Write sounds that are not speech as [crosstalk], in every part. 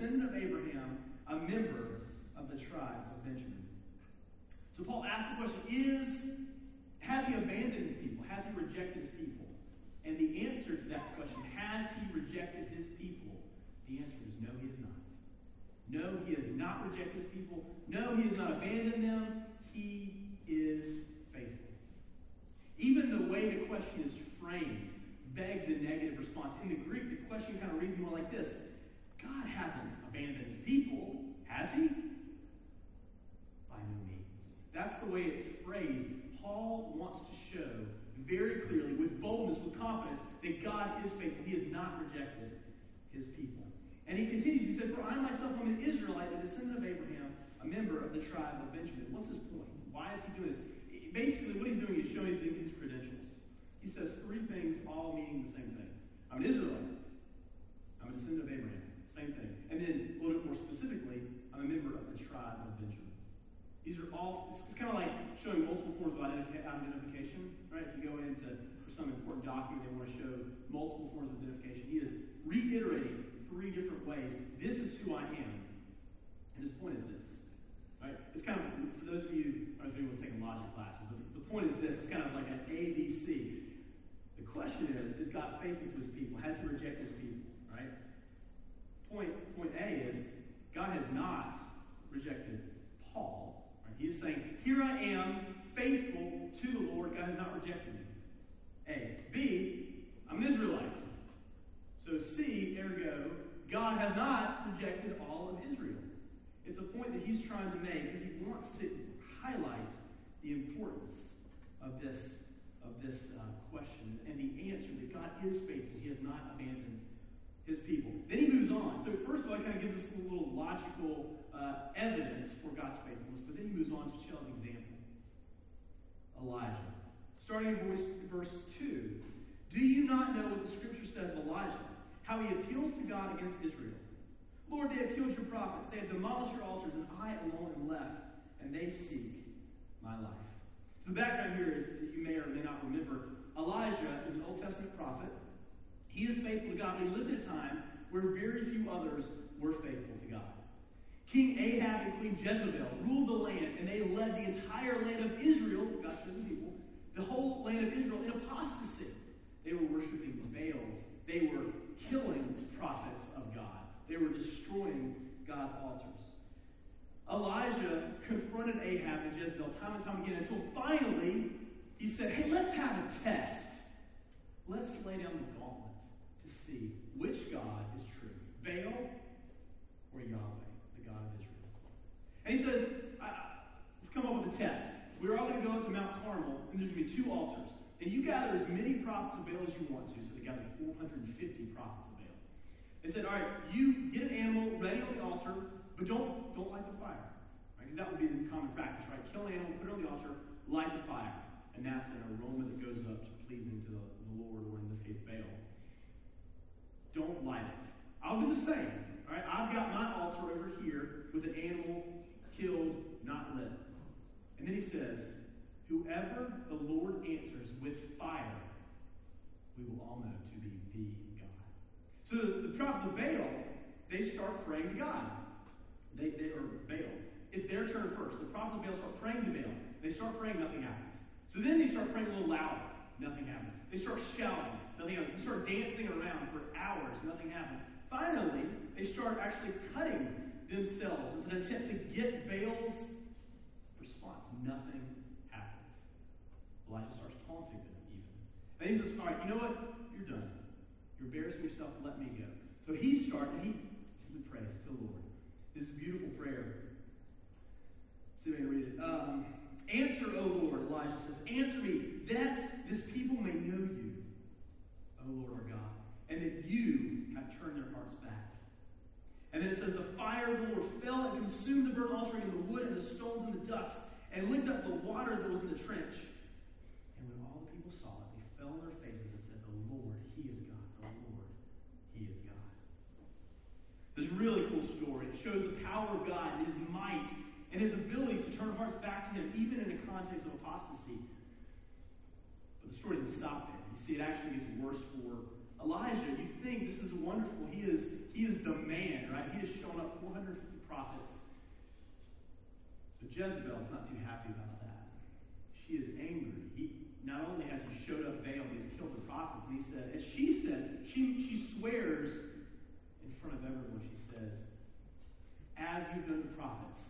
descendant of Abraham, a member of the tribe of Benjamin. So Paul asks the question is, has he abandoned his people? Has he rejected his people? And the answer to that question, has he rejected his people? The answer is no, he has not. No, he has not rejected his people. No, he has not abandoned them. He is faithful. Even the way the question is framed begs a negative response. In the Greek, the question kind of reads more like this God hasn't abandoned his people, has he? By no means. That's the way it's phrased. Paul wants to show very clearly, with boldness, with confidence, that God is faithful. He has not rejected his people. And he continues, he said, For I myself am an Israelite, a descendant of Abraham, a member of the tribe of Benjamin. What's his point? Why is he doing this? Basically, what he's doing is showing his credentials. He says three things, all meaning the same thing. I'm an Israelite. I'm a descendant of Abraham. Same thing. And then, a little bit more specifically, I'm a member of the tribe of Benjamin. These are all, it's, kind of like showing multiple forms of identification, right? If you go into for some important document, they want to show multiple forms of identification. He is reiterating three different ways. This is who I am. And his point is this. Right? It's kind of, for those of you, I know if anyone's taking logic classes, but the point is this. It's kind of like an A, B, C. The question is, is God faithful to his people? Has he rejected his people? Point, point A is, God has not rejected Paul. Right? He is saying, here I am, faithful to the Lord. God has not rejected me. A. B, I'm an Israelite. So C, ergo, God has not rejected all of Israel. It's a point that he's trying to make because he wants to highlight the importance of this, of this uh, question and the answer that God is faithful. He has not abandoned his people. Then he moves on. So first of all, he kind of gives us a little logical uh, evidence for God's faithfulness, but then he moves on to show an example. Elijah. Starting in verse, verse 2. Do you not know what the scripture says of Elijah? how he appeals to God against Israel. Lord, they have killed your prophets. They have demolished your altars, and I alone am left, and they seek my life. So the background here is, that you may or may not remember, Elijah is an Old Testament prophet. He is faithful to God. He lived at a time where very few others were faithful to God. King Ahab and Queen Jezebel ruled the land, and they led the entire land of Israel, God's chosen people, the whole land of Israel in apostasy. They were worshiping Baals. They were killing prophets of God. They were destroying God's altars. Elijah confronted Ahab and Jezebel time and time again until finally he said, Hey, let's have a test. Let's lay down the gauntlet see which God is true Baal or Yahweh, the God of Israel. And he says, Let's come up with a test. We're all going to go to Mount Carmel, and there's going to be two altars. And you gather as many prophets of Baal as you want to. So they gathered 450 prophets of Baal. They said, all right, you get an animal ready on the altar, but don't, don't light the fire. Because right? that would be the common practice, right? Kill an animal, put it on the altar, light the fire. And that's an aroma that goes up to pleasing to the, the Lord, or in this case, Baal. Don't light it. I'll do the same. All right, I've got my altar over here with an animal killed, not lit. And then he says, Whoever the Lord answers with fire, we will all know to be the God. So the, the prophets of Baal, they start praying to God. They, they are Baal. It's their turn first. The prophets of Baal start praying to Baal. They start praying, nothing happens. So then they start praying a little louder. Nothing happens. They start shouting. Nothing happens. They start dancing around for hours. Nothing happens. Finally, they start actually cutting themselves as an attempt to get Baal's response. Nothing happens. Elijah starts taunting them even. And he says, All right, you know what? You're done. You're embarrassing yourself. Let me go. So he starts and he simply prays to the Lord. This is a beautiful prayer. See if I can read it. Um, answer, O Lord, Elijah says, Answer me that this people may know you, O Lord our God, and that you have turned their hearts back. And then it says, The fire of the Lord fell and consumed the burnt offering and the wood and the stones and the dust, and licked up the water that was in the trench. And when all the people saw it, they fell on their faces and said, The Lord, He is God. The Lord, He is God. This really cool story. It shows the power of God and His might and His ability to turn hearts back to Him, even in the context of apostasy. Story doesn't stop there. You see, it actually gets worse for Elijah, you think this is wonderful. He is, he is the man, right? He has shown up 450 prophets. But Jezebel's not too happy about that. She is angry. He, not only has he showed up Baal, he has killed the prophets. And he said, as she said, she, she swears in front of everyone, she says, As you've done the prophets,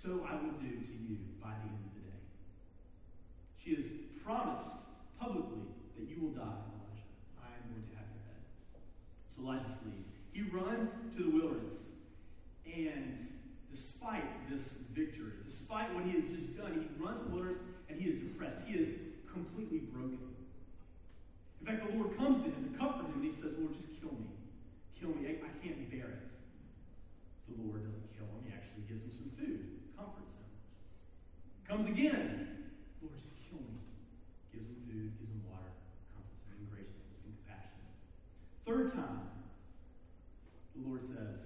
so I will do to you by the end of the day. She has promised publicly that you will die, Elijah. I am going to have your head. So Elijah flees. He runs to the wilderness. And despite this victory, despite what he has just done, he runs to the wilderness and he is depressed. He is completely broken. In fact, the Lord comes to him to comfort him, and he says, Lord, just kill me. Kill me. I, I can't bear it. The Lord doesn't kill him. He actually gives him some food, comforts him. Comes again. Lord, just kill me. Gives him food, gives him water, comforts him in graciousness and compassion. Third time, the Lord says,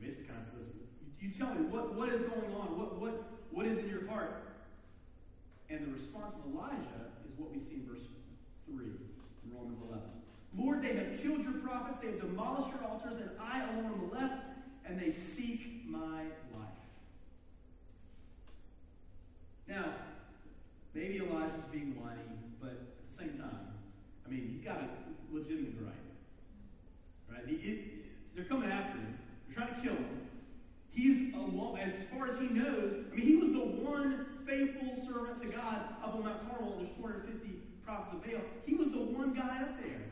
basically kind of says, you tell me what, what is going on? What, what, what is in your heart? And the response of Elijah is what we see in verse 3 in Romans 11. Lord, they have killed your prophets, they have demolished your altars, and I alone am left, and they seek my life. Now, maybe Elijah's being whiny, but at the same time, I mean, he's got a legitimate right. Right? He, it, they're coming after him. They're trying to kill him. He's alone, as far as he knows, I mean, he was the one faithful servant to God up on Mount Carmel. There's 450 prophets of Baal. He was the one guy up there.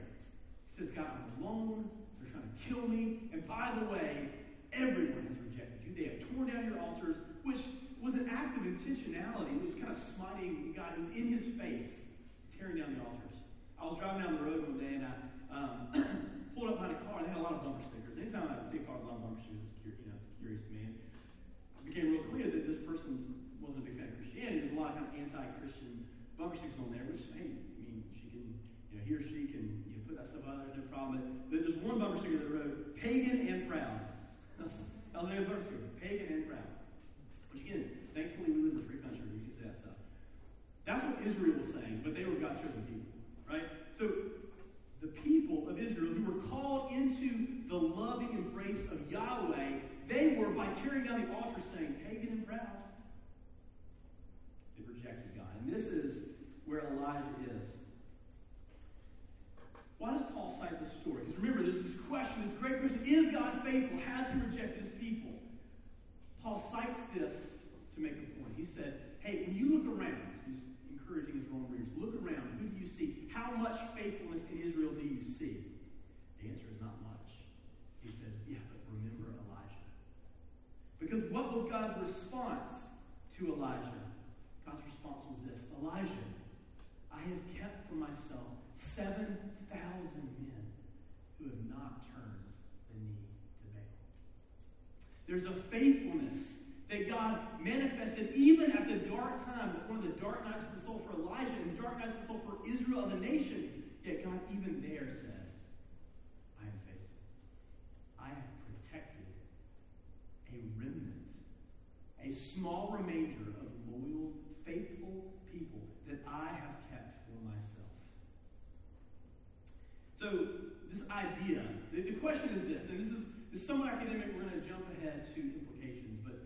Says, God, I'm alone. They're trying to kill me. And by the way, everyone has rejected you. They have torn down your altars, which was an act of intentionality. It was kind of smiting God. Was in his face, tearing down the altars. I was driving down the road one day and I um, [clears throat] pulled up behind a car. They had a lot of bumper stickers. Anytime I see a car with a lot of bumper stickers, it's, you know, it's curious to me. And it became real clear that this person wasn't a big fan of Christianity. There's a lot of kind of anti-Christian bumper stickers on there, which, hey, I mean, she can, you know, he or she can know, put that stuff on there, no problem. But there's one bumper sticker that wrote, pagan and proud. That was the bumper sticker, pagan and proud. Which again, thankfully we live in a free country where you can say that stuff. That's what Israel was saying, but they were God's chosen people, right? So the people of Israel who were called into the loving embrace of Yahweh, they were, by tearing down the altar, saying, pagan and proud. They rejected God. And this is where Elijah is. Why does Paul cite this story? Because remember, there's this question, this great question is God faithful? Has he rejected his people? Paul cites this to make a point. He said, hey, when you look around, he's encouraging his Roman readers, look around. Who do you see? How much faithfulness in Israel do you see? The answer is not much. He says, yeah, but remember Elijah. Because what was God's response to Elijah? God's response was this Elijah, I have kept for myself 7,000 men who have not turned the knee to Baal. There's a faithfulness that God manifested even at the dark time, one of the dark nights of the soul for Elijah and the dark nights of the soul for Israel as a nation. Yet God even there said, I am faithful. I have protected a remnant, a small remainder of loyal, faithful people that I have kept for myself. So, this idea, the, the question is this, and this is, this is somewhat academic, we're going to jump ahead to implications, but,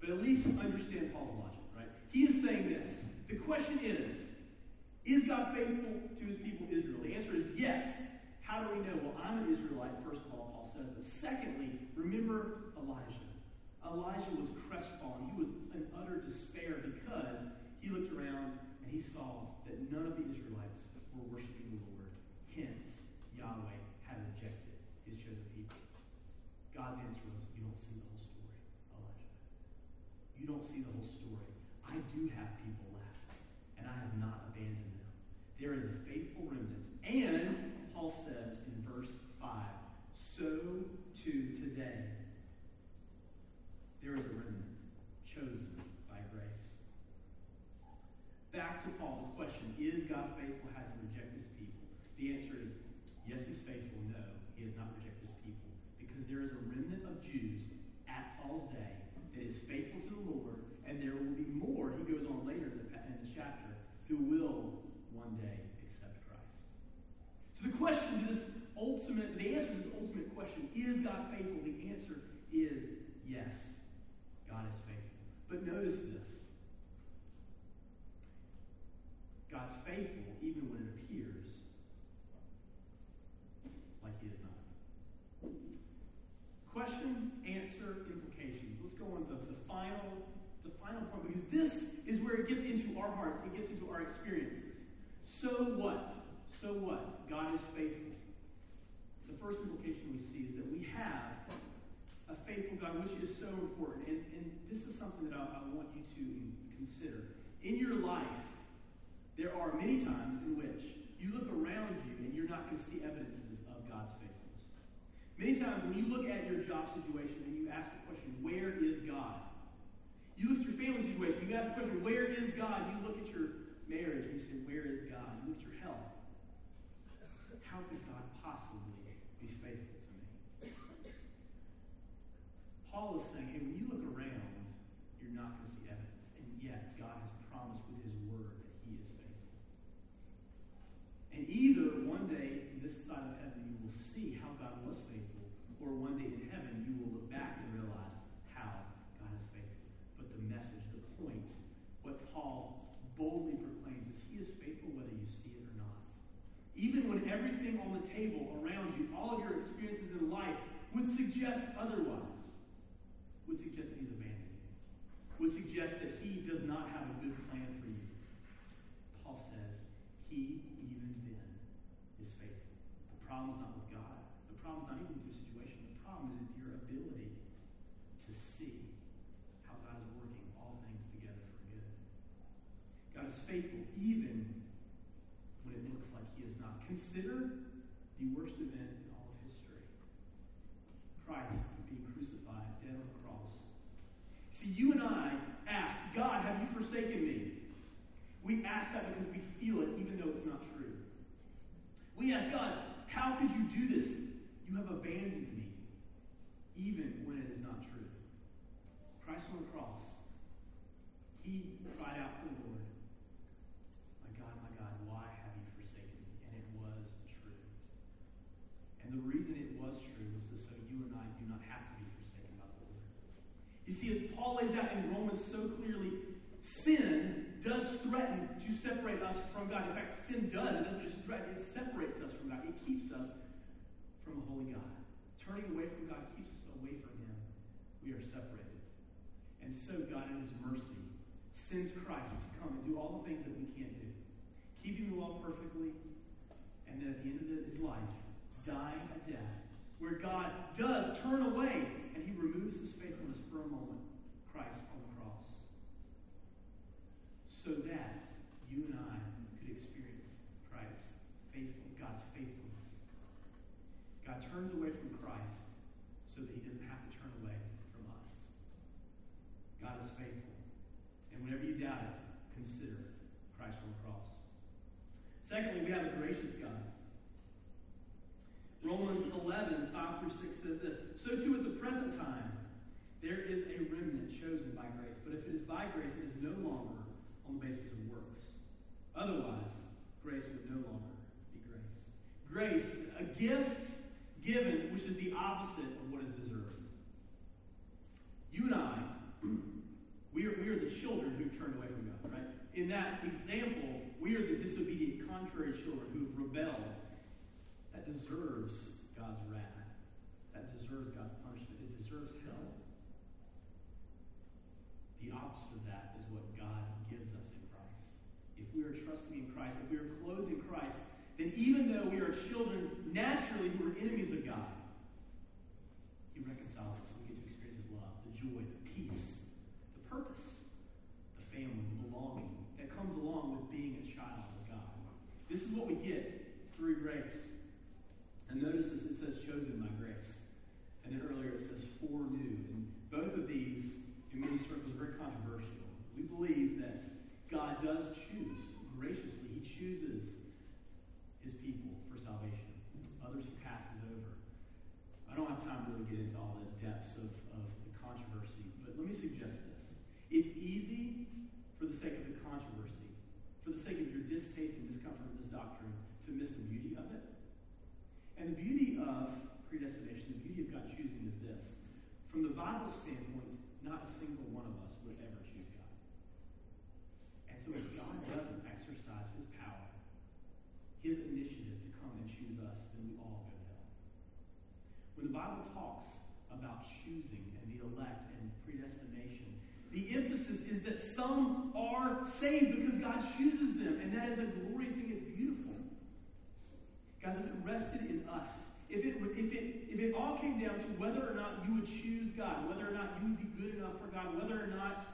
but at least understand Paul's logic, right? He is saying this. The question is, is God faithful to his people Israel? The answer is yes. How do we know? Well, I'm an Israelite, first of all, Paul says. But secondly, remember Elijah. Elijah was crestfallen. He was in utter despair because he looked around and he saw that none of the Israelites were worshiping the Lord. Hence, Yahweh had rejected his chosen people. God's answer was, You don't see the whole story, Elijah. You don't see the whole story. I do have people left, and I have not abandoned them. There is a faithful remnant. And, Paul says in verse 5, so too today, there is a remnant chosen by grace. Back to Paul's question Is God faithful? Has he rejected his people? The answer is yes, he's faithful. No, he has not rejected there is a remnant of Jews at Paul's day that is faithful to the Lord, and there will be more, he goes on later in the, in the chapter, who will one day accept Christ. So the question this ultimate, the answer to this ultimate question, is God faithful? The answer is yes. God is faithful. But notice this. God's faithful even when it appears like he is not. Question, answer, implications. Let's go on to the, the final the final point because this is where it gets into our hearts, it gets into our experiences. So what? So what? God is faithful. The first implication we see is that we have a faithful God, which is so important. And, and this is something that I, I want you to consider. In your life, there are many times in which you look around you and you're not going to see evidences of God's faithfulness. Many times when you look at your job situation and you ask the question, where is God? You look at your family situation, you ask the question, where is God? You look at your marriage and you say, where is God? You look at your health. How could God possibly be faithful to me? Paul is saying, hey, when you look around, you're not going to see evidence. And yet, God has promised with his word that he is faithful. And either one day, this side of heaven, you will see how God was faithful, or one day in heaven, you will look back and realize how God is faithful. But the message, the point, what Paul boldly proclaims is he is faithful whether you see it or not. Even when everything on the table around you, all of your experiences in life, would suggest otherwise, would suggest that he's abandoned you, would suggest that he does not have a good plan for you. Paul says, he even then is faithful. The problem's not with God. The problem's not even with your situation. The problem is with your ability to see how God is working all things together for good. God is faithful even when it looks like he is not. Consider the worst event in all of history. Christ being crucified, dead on the cross. See, you and I ask, God, have you forsaken me? We ask that because we feel it, even though it's not true. We ask God, how could you do this? You have abandoned me, even when it is not true. Christ on the cross, he cried out to the Lord, My God, my God, why have you forsaken me? And it was true. And the reason it was true was so you not have to be forsaken by the Lord. You see, as Paul lays out in Romans so clearly, sin does threaten to separate us from God. In fact, sin does. It doesn't just threaten, it separates us from God. It keeps us from a holy God. Turning away from God keeps us away from Him. We are separated. And so God, in His mercy, sends Christ to come and do all the things that we can't do. Keeping the law perfectly, and then at the end of his life, dying a death where God does turn away and he removes his faithfulness for a moment. Christ on the cross. So that you and I could experience Christ's faithful, God's faithfulness. God turns away from Christ so that he doesn't have to turn away from us. God is faithful. And whenever you doubt it, consider Christ on the cross. Secondly, we have a gracious. Romans 11, 5 through 6 says this So too at the present time, there is a remnant chosen by grace. But if it is by grace, it is no longer on the basis of works. Otherwise, grace would no longer be grace. Grace, a gift given, which is the opposite of what is deserved. You and I, [clears throat] we are, we are the children who've turned away from God, right? In that example, we are the disobedient, contrary children who have rebelled. That deserves God's wrath. That deserves God's punishment. It deserves hell. The opposite of that is what God gives us in Christ. If we are trusting in Christ, if we are clothed in Christ, then even though we are children naturally who are enemies of God, He reconciles us. We get to experience His love, the joy, the peace, the purpose, the family, the belonging that comes along with being a child of God. This is what we get through grace. And notice this, it says chosen by grace. And then earlier it says foreknew. And both of these, in many circles, are very controversial. We believe that God does choose graciously. He chooses his people for salvation. Others he passes over. I don't have time to really get into all the depths of, of the controversy, but let me suggest this. It's easy, for the sake of the controversy, for the sake of your distaste and discomfort of this doctrine, to miss the beauty of it And the beauty of predestination, the beauty of God choosing is this. From the Bible standpoint, not a single one of us would ever choose God. And so if God doesn't exercise his power, his initiative to come and choose us, then we all go to hell. When the Bible talks about choosing and the elect and predestination, the emphasis is that some are saved because God chooses them, and that is a glorious thing. It's beautiful. Guys, if it rested in us, if it, if, it, if it all came down to whether or not you would choose God, whether or not you would be good enough for God, whether or not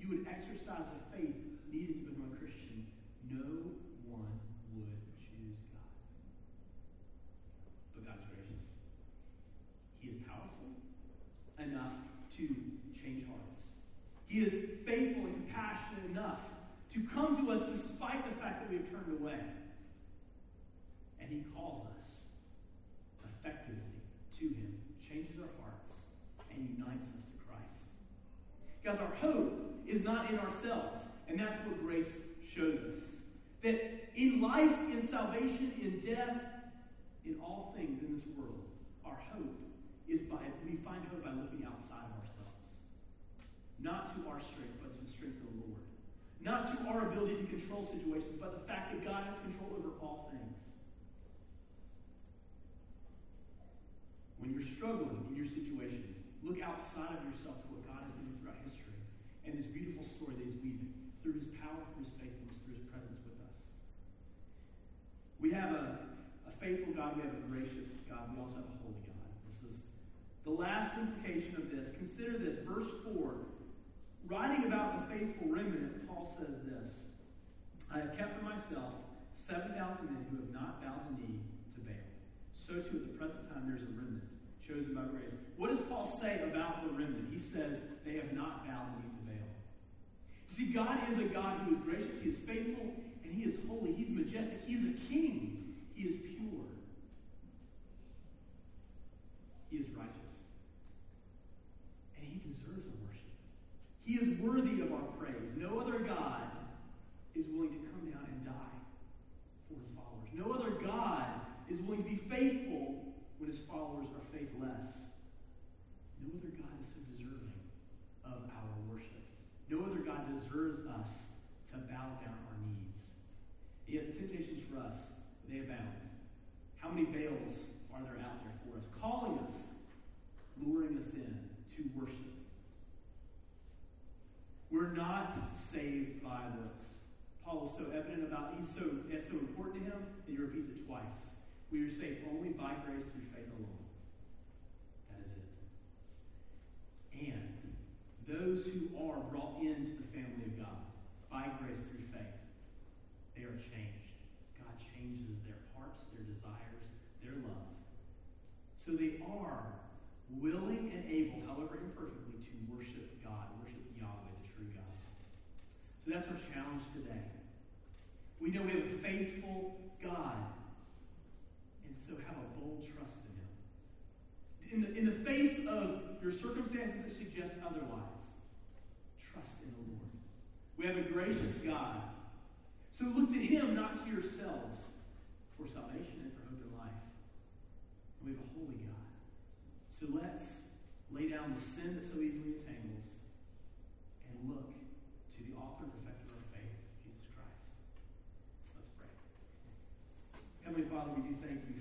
you would exercise the faith needed to become a Christian, no one would choose God. But God's gracious. He is powerful enough. He is faithful and compassionate enough to come to us despite the fact that we have turned away. And He calls us effectively to Him, changes our hearts, and unites us to Christ. Guys, our hope is not in ourselves, and that's what grace shows us. That in life, in salvation, in death, in all things in this world, our hope is by, we find hope by looking outside of ourselves. Not to our strength, but to the strength of the Lord. Not to our ability to control situations, but the fact that God has control over all things. When you're struggling in your situations, look outside of yourself to what God has done throughout history and this beautiful story that He's weaving through His power, through His faithfulness, through His presence with us. We have a, a faithful God, we have a gracious God, we also have a holy God. This is the last implication of this. Consider this, verse 4. Writing about the faithful remnant, Paul says this I have kept for myself 7,000 men who have not bowed the knee to Baal. So too, at the present time, there's a remnant chosen by grace. What does Paul say about the remnant? He says they have not bowed the knee to Baal. See, God is a God who is gracious, He is faithful, and He is holy. He's majestic. He is a king. He is pure. He is righteous. And He deserves our worship. He is worthy of our praise. No other God is willing to come down and die for His followers. No other God is willing to be faithful when his followers are faithless. No other God is so deserving of our worship. No other God deserves us to bow down our knees. Yet the temptations for us, they abound. How many Baals are there out there for us, calling us, luring us in to worship? We're not saved by works. Paul was so evident about he's so that's so important to him that he repeats it twice. We are saved only by grace through faith alone. That is it. And those who are brought into the family of God by grace through faith, they are changed. God changes their hearts, their desires, their love. So they are willing and able, however imperfectly, to worship God, worship Yahweh, the true God. So that's our challenge today. We know we have a faithful God and so have a bold trust in him. In the, in the face of your circumstances that suggest otherwise, trust in the Lord. We have a gracious God. So look to him, not to yourselves, for salvation and for hope in life. And we have a holy God. So let's lay down the sin that so easily entangles and look to the author and perfecter of faith, Jesus Christ. Let's pray. Heavenly Father, we do thank you.